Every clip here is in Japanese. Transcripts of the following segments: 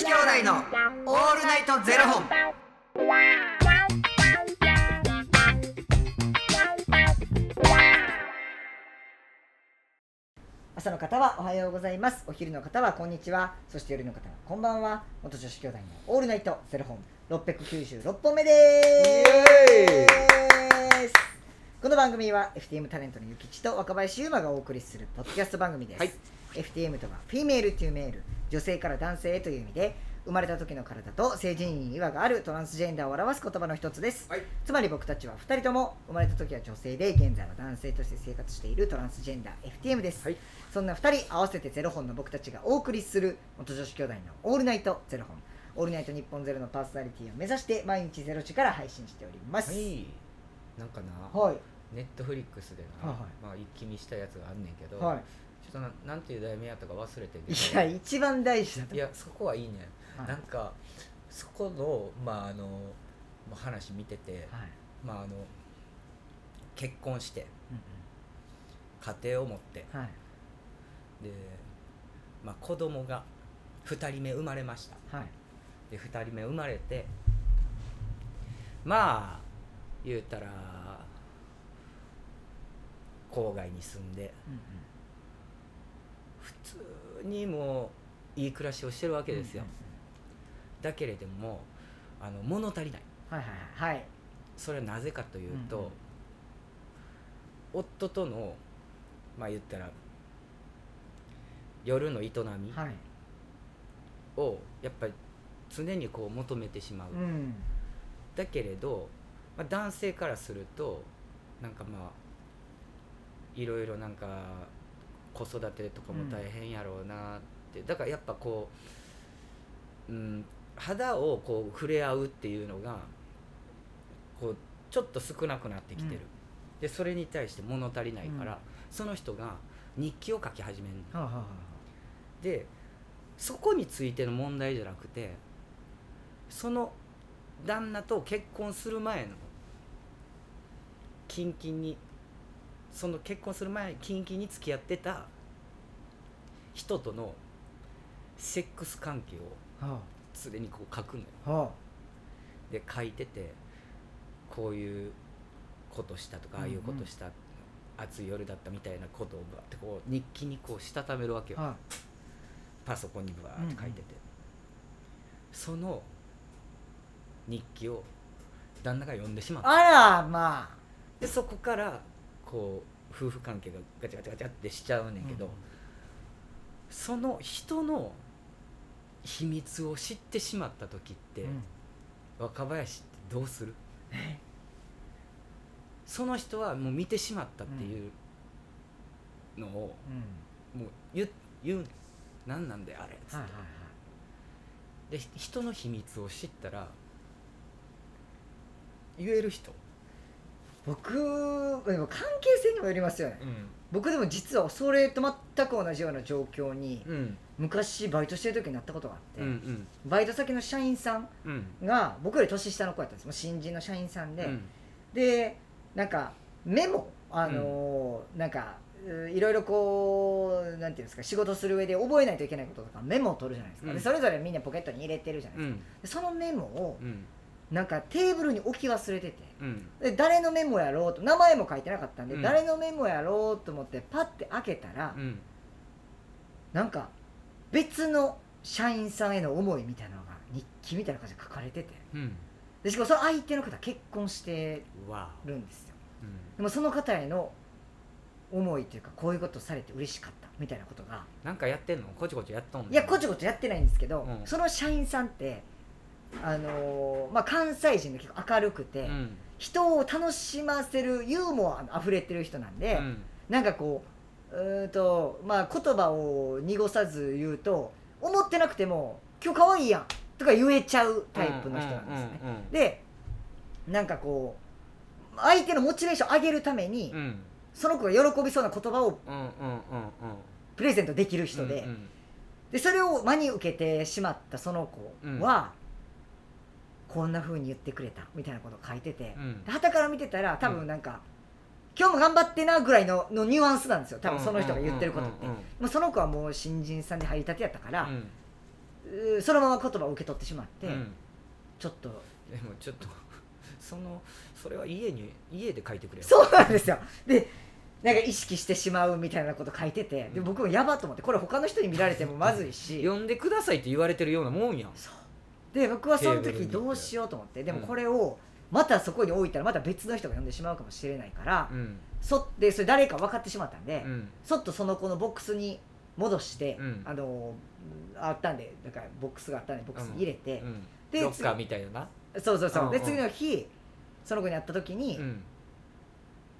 子兄弟のオールナイトゼロ本。朝の方はおはようございます。お昼の方はこんにちは。そして夜の方はこんばんは。元女子兄弟のオールナイトゼロ本。696本目ですこの番組は FTM タレントのゆきちと若林優馬がお送りするポッドキャスト番組です、はい。FTM とはフィメールというメール女性から男性へという意味で生まれた時の体と性自認に違和があるトランスジェンダーを表す言葉の一つです、はい。つまり僕たちは2人とも生まれた時は女性で現在は男性として生活しているトランスジェンダー FTM です、はい。そんな2人合わせてゼロ本の僕たちがお送りする元女子兄弟のオールナイトゼロ本。オールナイト日本ゼロのパーソナリティを目指して毎日ゼロ時から配信しております。はい。なんかな、はいネットフリックスでな、はいはい。まあ一気見したやつがあんねんけど、はい。ちょっとななんていう題名やったか忘れてんけいどや一番大事だといやそこはいいねん、はい。なんかそこのまああのまあ話見てて、はい。まああの結婚してうん家庭を持ってうんはい。でまあ子供が2人目生まれました。はい。で2人目生まれてまあ言うたら郊外に住んで。うんうん。普通にもういい暮らしをしてるわけですよ、うんうんだけれどもあの物足りない。うんはいはい。はい。それはなぜかというと、うんうん。夫とのまあ言ったら夜の営みはい。をやっぱり常にこう求めてしまう、うん。だけれど、まあ、男性からするとなんかまあいろいろなんか子育てとかも大変やろうなって、だからやっぱこう、うん、肌をこう触れ合うっていうのがこうちょっと少なくなってきてる、うん。でそれに対して物足りないから、うん。その人が日記を書き始めるの。はあはあはでそこについての問題じゃなくてその旦那と結婚する前のキンキンにその結婚する前にキンキンに付き合ってた人とのセックス関係を常にこう書くのよ。あ。はで書いててこういうことしたとかああいうことした、暑い夜だったみたいなことをバーってこう日記にこうしたためるわけよ。あ。はパソコンにバーって書いてて、その日記を旦那が読んでしまった。あらまあ。でそこからこう夫婦関係がガチャガチャガチャってしちゃうねんけど、うん。その人の秘密を知ってしまった時って、うん。若林ってどうする？その人はもう見てしまったっていうのをうん。もう言う言う何なんだよあれっつって、はいはいはい。でひ人の秘密を知ったら言える人、僕でも関係性にもよりますよね。僕でも実はそれと全く同じような状況にうん。昔バイトしてる時になったことがあって、うんうん。バイト先の社員さんうん。が僕より年下の子やったんです。もう新人の社員さんで、うん。でなんかメモあのーなんかういろいろこうなんていうんですか仕事する上で覚えないといけないこととかメモを取るじゃないですか、うん。でそれぞれみんなポケットに入れてるじゃないですか、そのメモをうんなんかテーブルに置き忘れてて。うん。で誰のメモやろうと名前も書いてなかったんで、うん。誰のメモやろうと思ってパッて開けたら、うん。なんか別の社員さんへの思いみたいなのが日記みたいな感じで書かれてて。うん。でしかもその相手の方結婚してるんですよ。うんでもその方への思いというかこういうことされて嬉しかったみたいなことが。なんかやってんの？こちこちやっとんの？いやこちょこちょやってないんですけど、うん。その社員さんってあのーまあ、関西人で結構明るくて、うん。人を楽しませるユーモアあふれてる人なんで、うん。なんかこううーんと、まあ、言葉を濁さず言うと思ってなくても「今日可愛いやん」とか言えちゃうタイプの人なんですね。でなんかこう相手のモチベーションを上げるために、うんその子が喜びそうな言葉をプレゼントできるうん人で,、うんでそれを真に受けてしまったその子は、こんな風に言ってくれたみたいなことを書いててうん。はたから見てたら多分なんか、今日も頑張ってなぐらいののニュアンスなんですよ。多分その人が言ってることって、うんうんうんまあ、その子はもう新人さんで入りたてやったから、うん。そのまま言葉を受け取ってしまって、うん。ちょっとでもちょっと そのそれは家に家で書いてくれよ。そうなんですよ。でなんか意識してしまうみたいなこと書いててでうん僕もやばと思ってこれ他の人に見られてもまずいし。呼んでくださいって言われてるようなもんやん。そうで僕はその時どうしようと思ってでもうん。これをまたそこに置いたらまた別の人が呼んでしまうかもしれないから、うん。そってそれ誰か分かってしまったんで、うん。そっとその子のボックスに戻して、うん。あのあったんでだからボックスがあったんでボックスに入れてう、ん。でロッカーみたいなな？そうそうそう、うんうん。で次の日その子に会った時に、うん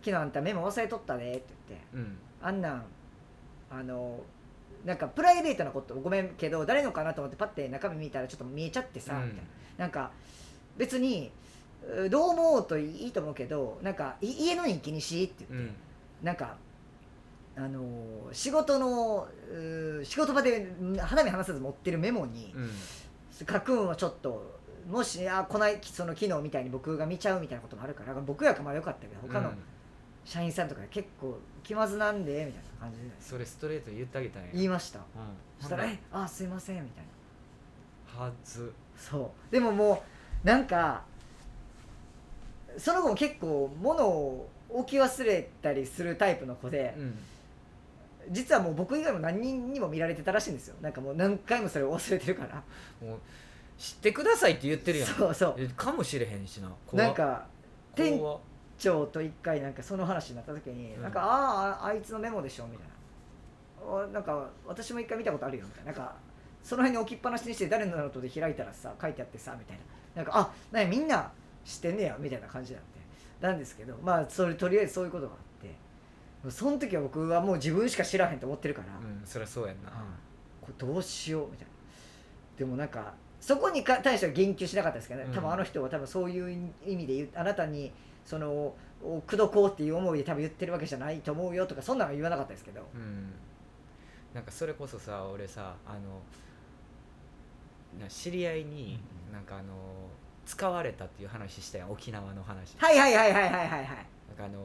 昨日あんたメモ忘れとったで」って言ってうん「あんなんあのなんかプライベートなことごめんけど誰のかなと思ってパッて中身見たらちょっと見えちゃってさ」うん。みたいな。なんか別にうどう思おうといいと思うけどなんかい家の日記にしって言って、うん。なんかあのー仕事の仕事場でうん肌身離さず持ってるメモにうん。書くんはちょっともしあこないその昨日みたいに僕が見ちゃうみたいなこともあるから僕やからまあよかったけど他のうん社員さんとか結構気まずなんでみたいな感じで。それストレートに言ってあげたんや。言いました。うん。そしたら「ほんえあすいません」みたいな。はず。そう。でももうなんかその子も結構物を置き忘れたりするタイプの子で、うん。実はもう僕以外も何人にも見られてたらしいんですよ。なんかもう何回もそれを忘れてるから。もう知ってくださいって言ってるやん。そうそう。えかもしれへんしな。なんか店長と一回なんかその話になった時に、うん。なんかあああいつのメモでしょみたいな。おなんか私も一回見たことあるよみたいな。なんかその辺に置きっぱなしにして誰のノートで開いたらさ書いてあってさみたいな。なんかあなんやみんな知ってんねやみたいな感じなんでなんですけどまあそれとりあえずそういうことがあって。その時は僕はもう自分しか知らへんと思ってるから、うんそりゃそうやんな。これどうしようみたいな。でもなんかそこにか対しては言及しなかったですけどね、うん。多分あの人は多分そういう意味で言うあなたにそのお口説こうっていう思いで多分言ってるわけじゃないと思うよとかそんなのは言わなかったですけど、うん。なんかそれこそさ俺さあのな知り合いにうん。なんかあの使われたっていう話したやん。沖縄の話。はいはいはいはいはいはいはい。なんかあの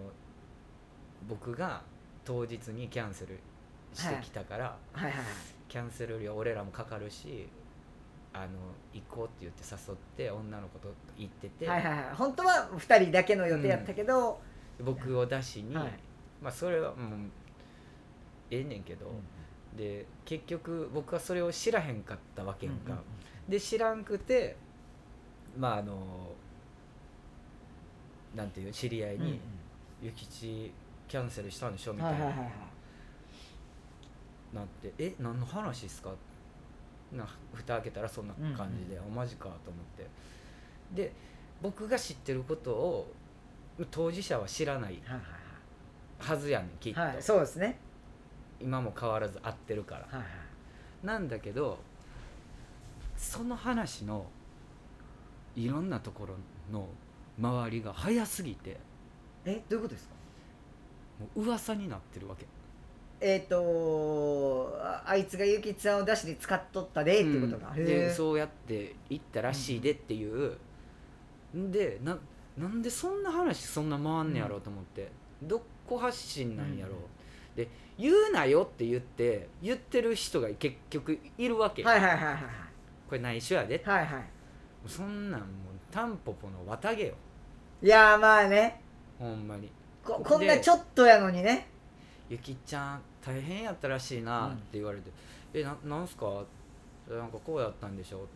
僕が当日にキャンセルしてきたから、はいはい。キャンセル料俺らもかかるしあの行こうって言って誘って女の子と行ってて、はいはいはい。本当は2人だけの予定やったけど、僕を出しに、はい。まあそれはもうええねんけど、で結局僕はそれを知らへんかったわけやんか、で知らんくてまああのなんていう知り合いうんうん。に「諭吉キャンセルしたんでしょ?」みたいな、はいはいはいはい。なって「え何の話っすか?」な蓋開けたらそんな感じで「おマジか」と思って。で僕が知ってることを当事者は知らないはずやねんきっと、はいはいそうですね。今も変わらず会ってるから。はいはい。なんだけどその話のいろんなところの周りが早すぎて。えどういうことですか？もう噂になってるわけえっ、とああいつがゆきちゃんを出しに使っとったでっていうことが、うん。でそうやって行ったらしいでっていう、ん、でななんでそんな話そんな回んねやろうと思って、どこ発信なんやろう、うん。で言うなよって言って言ってる人が結局いるわけ、はいはいはいはいこれ内緒やではいはい。はいそんなんもうタンポポの綿毛よ。いやーまあね。ほんまに。ここんなちょっとやのにねゆきちゃん大変やったらしいなって言われて「えななんすか?」なんかこうやったんでしょ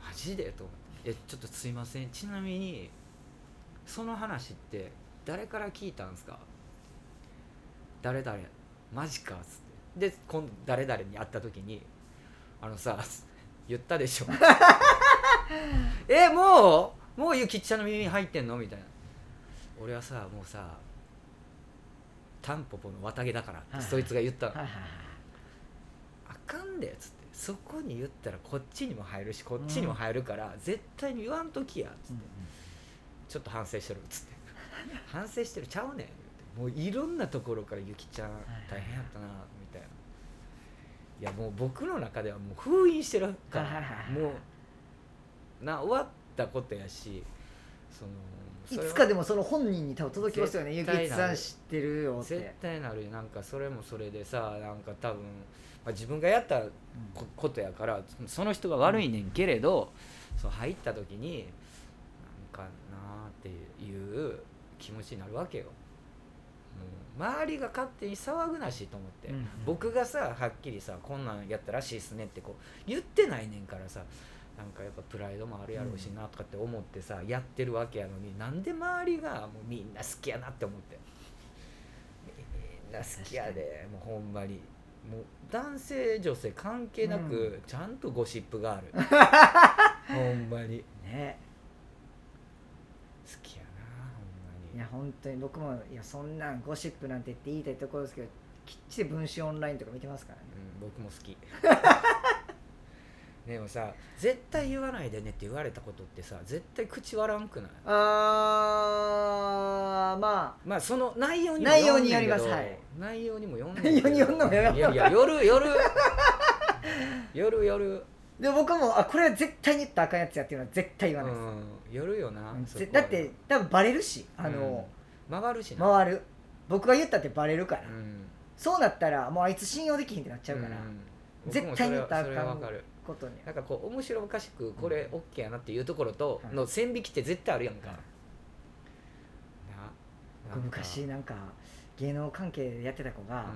マジで？と思って「えちょっとすいませんちなみにその話って誰から聞いたんすか?」誰々。マジかっつって。で今度誰々に会った時に「あのさ言ったでしょ えもう？もうゆきちゃんの耳に入ってんの?」みたいな。俺はさもうさタンポポの綿毛だからってはいそいつが言ったの、あかんでっつって。そこに言ったらこっちにも入るしこっちにも入るから、絶対に言わんときやっつって、ちょっと反省してるっつって。反省してるちゃうねんもういろんなところからゆきちゃん大変やったなみたいな。いやもう僕の中ではもう封印してるから。もうな終わったことやしそのいつかでもその本人に多分届きますよね。ゆきつさん知ってるよっ絶て対なるよ。なんかそれもそれでさなんか多分、まあ、自分がやったこことやからその人が悪いねんけれど、そう入った時になんかなあっていう気持ちになるわけよ。もう周りが勝手に騒ぐなしと思って、うんうん。僕がさはっきりさこんなんやったらしいっすねってこう言ってないねんからさなんかやっぱプライドもあるやろうしなとかって思ってさ、やってるわけやのになんで周りがもうみんな好きやなって思ってみんな好きやでもうほんまに。もう男性女性関係なく、うちゃんとゴシップがある。ほんまに。ね。好きやなほんまに。いや本当に僕もいやそんなんゴシップなんてって言いたいところですけどきっちり分子オンラインとか見てますからね。うん、僕も好き でもさ絶対言わないでねって言われたことってさ絶対口割らんくない？あーままあその内容にも内容によります。はい。内容にもよん内容によんのもようい。やいや夜夜。夜夜。あで僕もあこれは絶対に言ったらあかんやつやっていうのは絶対言わないです、うん夜よなだって多分バレるしあの、うん。回るしな。回る。僕が言ったってバレるから、うん。そうなったらもうあいつ信用できひんってなっちゃうから、ん。絶対に言ったらあかん。わかることに。なんかこう面白おかしくこれ OK やなっていうところとはいの線引きって絶対あるやんか、はいな僕昔なんか芸能関係でやってた子が、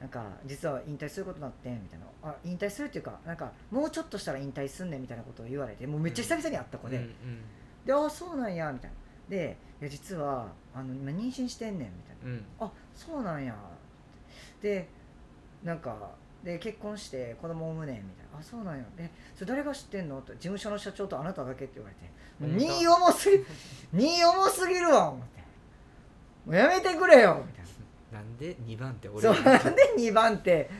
なんか実は引退することになってんみたいな。あ引退するっていうかなんかもうちょっとしたら引退すんねんみたいなことを言われてもうめっちゃ久々に会った子で、うんうん。であそうなんやみたいな。でいや実はあの今妊娠してんねんみたいな。うん。あそうなんや。でなんかで結婚して子供産むねんみたいな。あそうなんや。でそれ誰が知ってんの？って事務所の社長とあなただけって言われて。もう本当荷重すぎ 荷重すぎるわ思って。もうやめてくれよみたいな。なんで2番って俺そうなんで2番って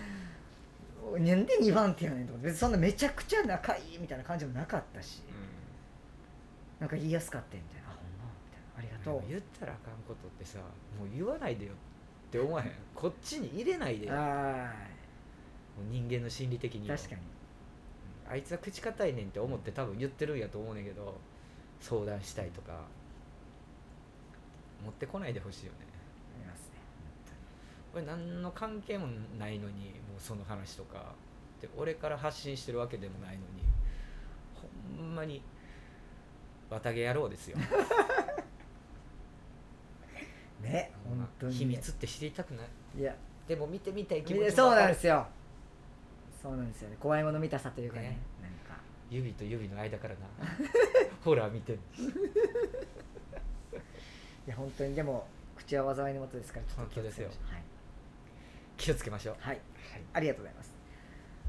なんで2番手やねんとか別にそんなめちゃくちゃ仲いいみたいな感じもなかったし。なんか言いやすかったみたいな。あほんま？みたいな。ありがとう。言ったらあかんことってさもう言わないでよって思わへん？こっちに入れないでよ人間の心理的に確かに。あいつは口堅いねんって思って多分言ってるんやと思うねんけど相談したいとか持ってこないでほしいよね。ありますねこれ何の関係もないのにもうその話とかで俺から発信してるわけでもないのにほんまに綿毛野郎ですよ。ね本当にね。秘密って知りたくない。いや。でも見てみたい気持ちもそうなんですよそうなんですよね。怖いもの見たさというかね。ね。なんか。指と指の間からな。ホラー見てん いや本当にでも口は災いのもとですからちょっと気をつけましょう。はい。気をつけましょう。はい、ありがとうございます。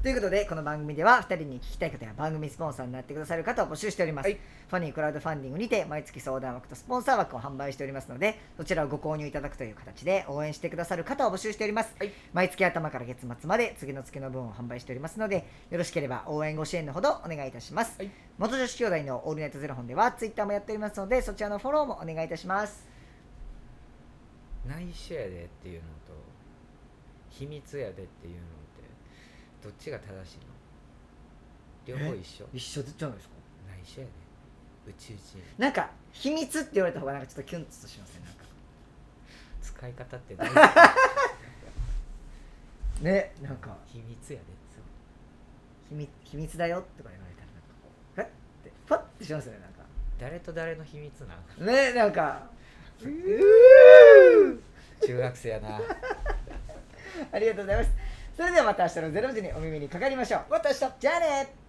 ということで、この番組では2人に聞きたい方や番組スポンサーになってくださる方を募集しております。はいファニークラウドファンディングにて毎月相談枠とスポンサー枠を販売しておりますので、そちらをご購入いただくという形で応援してくださる方を募集しております。はい毎月頭から月末まで次の月の分を販売しておりますので、よろしければ応援ご支援のほどお願いいたします。はい元女子兄弟のオールナイトゼロ本ではツイッターもやっておりますので、そちらのフォローもお願いいたします。内緒やでっていうのと秘密やでっていうのどっちが正しいの？両方一緒。一緒じゃないですか？内緒やで。宇宙人なんか、秘密って言われた方がなんかちょっとキュンとしますね。なんか。使い方って大事 ね、なんか。秘密やで。秘密秘密だよとか言われたらなんか。こうふってファッてしますよねなんか。誰と誰の秘密なん？ねなんか。中学生やな。ありがとうございますそれではまた明日の0時にお耳にかかりましょう。また明日。じゃあね